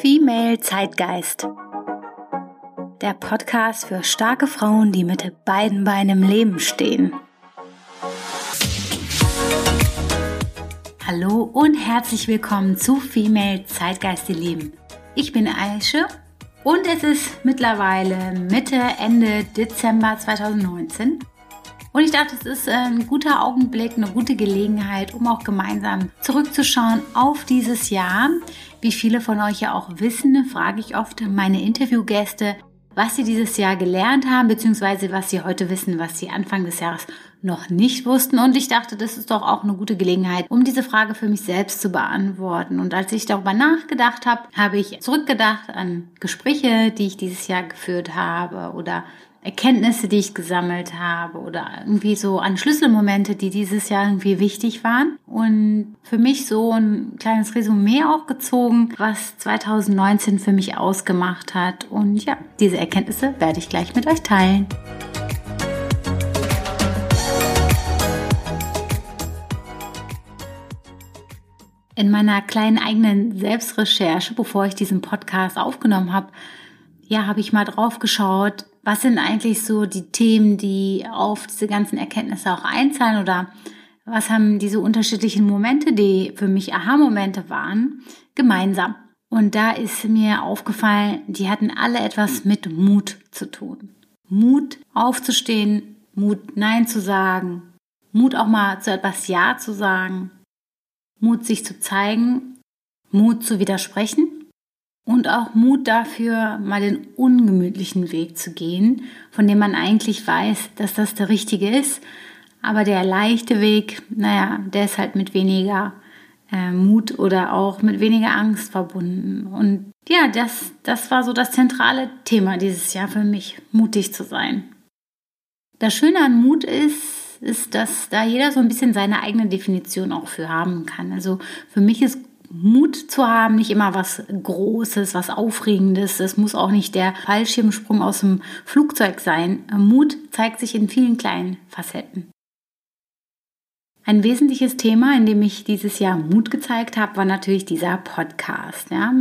Female Zeitgeist. Der Podcast für starke Frauen, die mit beiden Beinen im Leben stehen. Hallo und herzlich willkommen zu Female Zeitgeist, ihr Lieben. Ich bin Aische und es ist mittlerweile Mitte, Ende Dezember 2019 und ich dachte, es ist ein guter Augenblick, eine gute Gelegenheit, um auch gemeinsam zurückzuschauen auf dieses Jahr. Wie viele von euch ja auch wissen, frage ich oft meine Interviewgäste, was sie dieses Jahr gelernt haben, beziehungsweise was sie heute wissen, was sie Anfang des Jahres noch nicht wussten. Und ich dachte, das ist doch auch eine gute Gelegenheit, um diese Frage für mich selbst zu beantworten. Und als ich darüber nachgedacht habe, habe ich zurückgedacht an Gespräche, die ich dieses Jahr geführt habe oder Erkenntnisse, die ich gesammelt habe oder irgendwie so an Schlüsselmomente, die dieses Jahr irgendwie wichtig waren. Und für mich so ein kleines Resümee auch gezogen, was 2019 für mich ausgemacht hat. Und ja, diese Erkenntnisse werde ich gleich mit euch teilen. In meiner kleinen eigenen Selbstrecherche, bevor ich diesen Podcast aufgenommen habe, ja, habe ich mal drauf geschaut, was sind eigentlich so die Themen, die auf diese ganzen Erkenntnisse auch einzahlen oder was haben diese unterschiedlichen Momente, die für mich Aha-Momente waren, gemeinsam? Und da ist mir aufgefallen, die hatten alle etwas mit Mut zu tun. Mut aufzustehen, Mut Nein zu sagen, Mut auch mal zu etwas Ja zu sagen, Mut sich zu zeigen, Mut zu widersprechen und auch Mut dafür, mal den ungemütlichen Weg zu gehen, von dem man eigentlich weiß, dass das der richtige ist. Aber der leichte Weg, naja, der ist halt mit weniger äh, Mut oder auch mit weniger Angst verbunden. Und ja, das, das war so das zentrale Thema dieses Jahr für mich, mutig zu sein. Das Schöne an Mut ist, ist, dass da jeder so ein bisschen seine eigene Definition auch für haben kann. Also für mich ist Mut zu haben, nicht immer was Großes, was Aufregendes. Es muss auch nicht der Fallschirmsprung aus dem Flugzeug sein. Mut zeigt sich in vielen kleinen Facetten. Ein wesentliches Thema, in dem ich dieses Jahr Mut gezeigt habe, war natürlich dieser Podcast. Ja.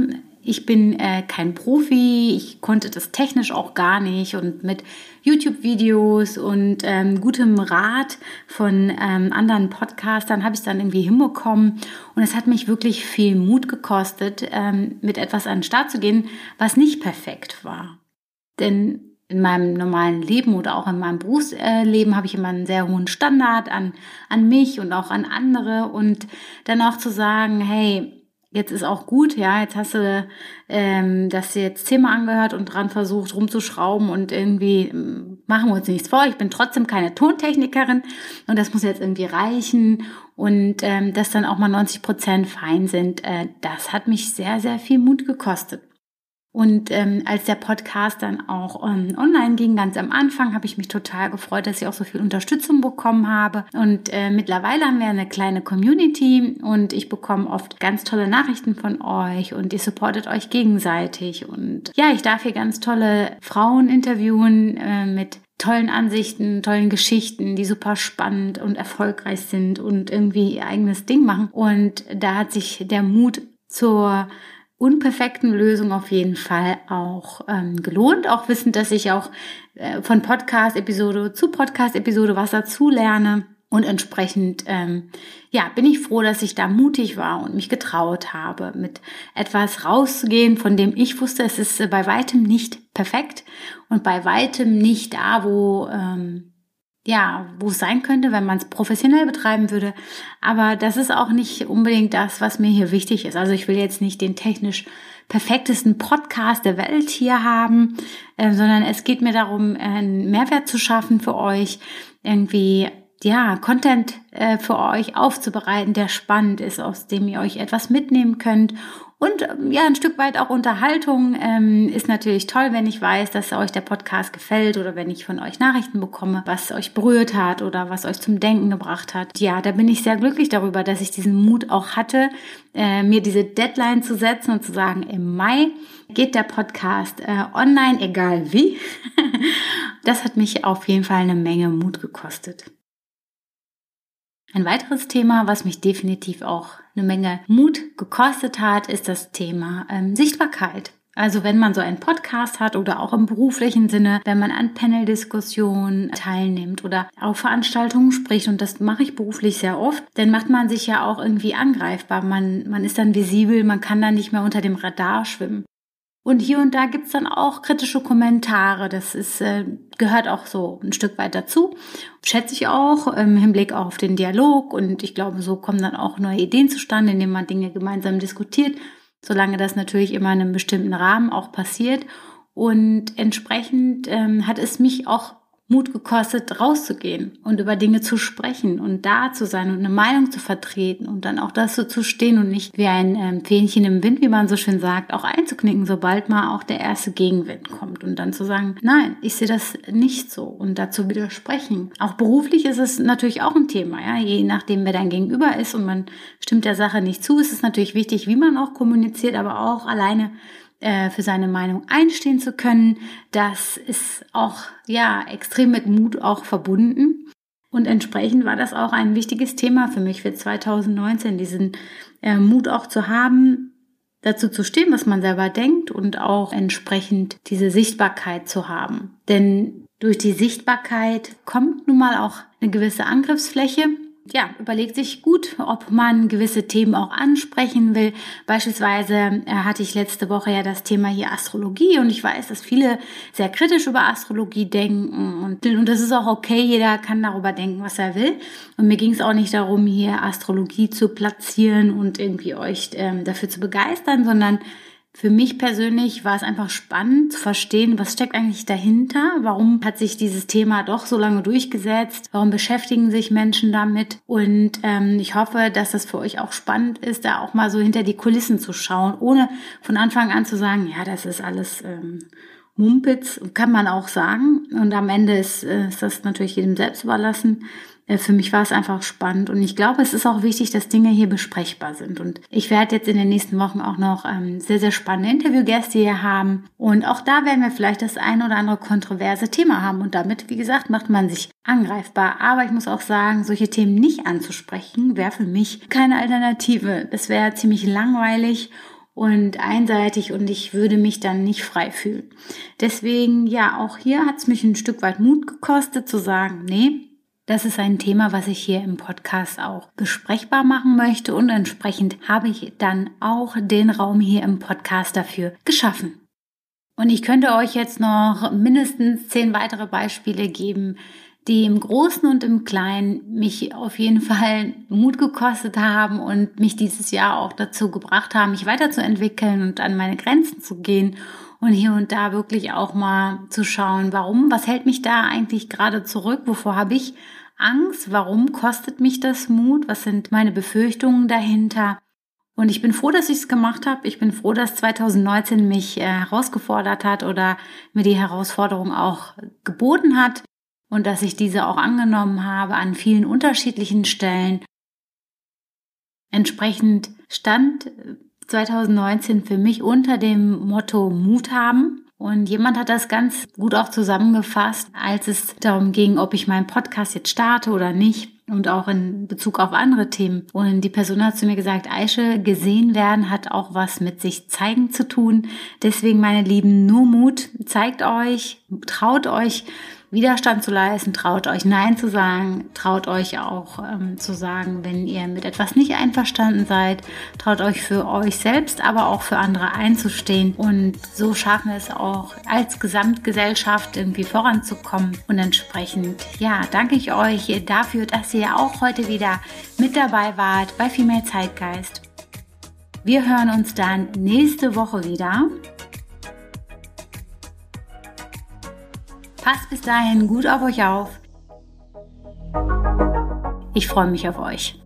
Ich bin äh, kein Profi, ich konnte das technisch auch gar nicht und mit YouTube-Videos und ähm, gutem Rat von ähm, anderen Podcastern habe ich es dann irgendwie hinbekommen und es hat mich wirklich viel Mut gekostet, ähm, mit etwas an den Start zu gehen, was nicht perfekt war. Denn in meinem normalen Leben oder auch in meinem Berufsleben habe ich immer einen sehr hohen Standard an, an mich und auch an andere und dann auch zu sagen, hey, jetzt ist auch gut, ja, jetzt hast du ähm, das jetzt Thema angehört und dran versucht rumzuschrauben und irgendwie ähm, machen wir uns nichts vor. Ich bin trotzdem keine Tontechnikerin und das muss jetzt irgendwie reichen und ähm, dass dann auch mal 90 Prozent fein sind, äh, das hat mich sehr, sehr viel Mut gekostet. Und ähm, als der Podcast dann auch ähm, online ging, ganz am Anfang, habe ich mich total gefreut, dass ich auch so viel Unterstützung bekommen habe. Und äh, mittlerweile haben wir eine kleine Community und ich bekomme oft ganz tolle Nachrichten von euch und ihr supportet euch gegenseitig. Und ja, ich darf hier ganz tolle Frauen interviewen äh, mit tollen Ansichten, tollen Geschichten, die super spannend und erfolgreich sind und irgendwie ihr eigenes Ding machen. Und da hat sich der Mut zur unperfekten Lösung auf jeden Fall auch ähm, gelohnt. Auch wissend, dass ich auch äh, von Podcast-Episode zu Podcast-Episode was dazu lerne. Und entsprechend, ähm, ja, bin ich froh, dass ich da mutig war und mich getraut habe, mit etwas rauszugehen, von dem ich wusste, es ist äh, bei weitem nicht perfekt und bei weitem nicht da, wo ähm, ja, wo es sein könnte, wenn man es professionell betreiben würde. Aber das ist auch nicht unbedingt das, was mir hier wichtig ist. Also ich will jetzt nicht den technisch perfektesten Podcast der Welt hier haben, äh, sondern es geht mir darum, einen Mehrwert zu schaffen für euch, irgendwie ja, Content äh, für euch aufzubereiten, der spannend ist, aus dem ihr euch etwas mitnehmen könnt und ähm, ja, ein Stück weit auch Unterhaltung ähm, ist natürlich toll, wenn ich weiß, dass euch der Podcast gefällt oder wenn ich von euch Nachrichten bekomme, was euch berührt hat oder was euch zum Denken gebracht hat. Ja, da bin ich sehr glücklich darüber, dass ich diesen Mut auch hatte, äh, mir diese Deadline zu setzen und zu sagen, im Mai geht der Podcast äh, online, egal wie. das hat mich auf jeden Fall eine Menge Mut gekostet. Ein weiteres Thema, was mich definitiv auch eine Menge Mut gekostet hat, ist das Thema ähm, Sichtbarkeit. Also wenn man so einen Podcast hat oder auch im beruflichen Sinne, wenn man an Panel-Diskussionen teilnimmt oder auf Veranstaltungen spricht, und das mache ich beruflich sehr oft, dann macht man sich ja auch irgendwie angreifbar. Man, man ist dann visibel, man kann dann nicht mehr unter dem Radar schwimmen. Und hier und da gibt's dann auch kritische Kommentare. Das ist, äh, gehört auch so ein Stück weit dazu. Schätze ich auch im Hinblick auf den Dialog. Und ich glaube, so kommen dann auch neue Ideen zustande, indem man Dinge gemeinsam diskutiert solange das natürlich immer in einem bestimmten Rahmen auch passiert. Und entsprechend ähm, hat es mich auch Mut gekostet, rauszugehen und über Dinge zu sprechen und da zu sein und eine Meinung zu vertreten und dann auch das so zu stehen und nicht wie ein ähm, Fähnchen im Wind, wie man so schön sagt, auch einzuknicken, sobald mal auch der erste Gegenwind kommt und dann zu sagen, nein, ich sehe das nicht so und dazu widersprechen. Auch beruflich ist es natürlich auch ein Thema, ja, je nachdem, wer dein Gegenüber ist und man stimmt der Sache nicht zu, ist es natürlich wichtig, wie man auch kommuniziert, aber auch alleine äh, für seine Meinung einstehen zu können. Das ist auch, ja, extrem mit Mut auch verbunden. Und entsprechend war das auch ein wichtiges Thema für mich für 2019, diesen äh, Mut auch zu haben, dazu zu stehen, was man selber denkt und auch entsprechend diese Sichtbarkeit zu haben. Denn durch die Sichtbarkeit kommt nun mal auch eine gewisse Angriffsfläche ja, überlegt sich gut, ob man gewisse Themen auch ansprechen will. Beispielsweise äh, hatte ich letzte Woche ja das Thema hier Astrologie und ich weiß, dass viele sehr kritisch über Astrologie denken und, und das ist auch okay, jeder kann darüber denken, was er will. Und mir ging es auch nicht darum, hier Astrologie zu platzieren und irgendwie euch ähm, dafür zu begeistern, sondern für mich persönlich war es einfach spannend zu verstehen, was steckt eigentlich dahinter? Warum hat sich dieses Thema doch so lange durchgesetzt? Warum beschäftigen sich Menschen damit? Und ähm, ich hoffe, dass das für euch auch spannend ist, da auch mal so hinter die Kulissen zu schauen, ohne von Anfang an zu sagen, ja, das ist alles ähm, Mumpitz, kann man auch sagen. Und am Ende ist, äh, ist das natürlich jedem selbst überlassen. Äh, für mich war es einfach spannend und ich glaube, es ist auch wichtig, dass Dinge hier besprechbar sind. Und ich werde jetzt in den nächsten Wochen auch noch ähm, sehr, sehr spannende Interviewgäste hier haben. Und auch da werden wir vielleicht das ein oder andere kontroverse Thema haben. Und damit, wie gesagt, macht man sich angreifbar. Aber ich muss auch sagen, solche Themen nicht anzusprechen, wäre für mich keine Alternative. Das wäre ziemlich langweilig und einseitig und ich würde mich dann nicht frei fühlen. Deswegen, ja, auch hier hat es mich ein Stück weit Mut gekostet zu sagen, nee, das ist ein Thema, was ich hier im Podcast auch besprechbar machen möchte und entsprechend habe ich dann auch den Raum hier im Podcast dafür geschaffen. Und ich könnte euch jetzt noch mindestens zehn weitere Beispiele geben, die im Großen und im Kleinen mich auf jeden Fall Mut gekostet haben und mich dieses Jahr auch dazu gebracht haben, mich weiterzuentwickeln und an meine Grenzen zu gehen und hier und da wirklich auch mal zu schauen, warum, was hält mich da eigentlich gerade zurück, wovor habe ich Angst, warum kostet mich das Mut, was sind meine Befürchtungen dahinter. Und ich bin froh, dass ich es gemacht habe. Ich bin froh, dass 2019 mich äh, herausgefordert hat oder mir die Herausforderung auch geboten hat und dass ich diese auch angenommen habe an vielen unterschiedlichen Stellen. Entsprechend stand 2019 für mich unter dem Motto Mut haben. Und jemand hat das ganz gut auch zusammengefasst, als es darum ging, ob ich meinen Podcast jetzt starte oder nicht und auch in Bezug auf andere Themen. Und die Person hat zu mir gesagt, Aische, gesehen werden hat auch was mit sich zeigen zu tun. Deswegen, meine Lieben, nur Mut, zeigt euch, traut euch, Widerstand zu leisten, traut euch Nein zu sagen, traut euch auch ähm, zu sagen, wenn ihr mit etwas nicht einverstanden seid, traut euch für euch selbst, aber auch für andere einzustehen und so schaffen wir es auch als Gesamtgesellschaft irgendwie voranzukommen und entsprechend, ja, danke ich euch dafür, dass ihr auch heute wieder mit dabei wart bei Female Zeitgeist. Wir hören uns dann nächste Woche wieder. Passt bis dahin gut auf euch auf. Ich freue mich auf euch.